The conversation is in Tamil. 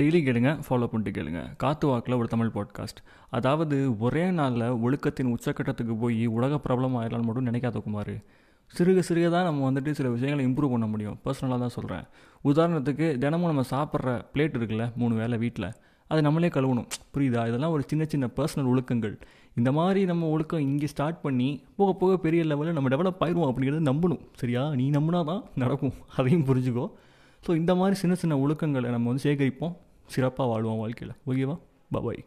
டெய்லி கேளுங்க ஃபாலோ பண்ணிட்டு கேளுங்க. காத்து வாக்கில் ஒரு தமிழ் பாட்காஸ்ட் அதாவது ஒரே நாளில் ஒழுக்கத்தின் உச்சக்கட்டத்துக்கு போய் உலக பிரபலம் ஆயிடலாம்னு மட்டும் நினைக்காத குமார். சிறுக சிறுக தான் நம்ம வந்துட்டு சில விஷயங்களை இம்ப்ரூவ் பண்ண முடியும். பர்சனலாக தான் சொல்கிறேன் உதாரணத்துக்கு தினமும் நம்ம சாப்பிட்ற பிளேட் இருக்குல்ல மூணு வேளை வீட்டில் அதை நம்மளே கழுவணும். புரியுதா? இதெல்லாம் ஒரு சின்ன சின்ன பர்சனல் ஒழுக்கங்கள். இந்த மாதிரி நம்ம ஒழுக்கம் இங்கே ஸ்டார்ட் பண்ணி போக போக பெரிய லெவலில் நம்ம டெவலப் ஆயிடுவோம் அப்படிங்கிறத நம்பணும். சரியா? நீ நம்பினா தான் நடக்கும். அதையும் புரிஞ்சுக்கோ. ஸோ இந்த மாதிரி சின்ன சின்ன ஒழுக்கங்களை நம்ம வந்து சேகரிப்போம். සිරප්පා වාළුවන් වල් කියලා. වගේවා බබයි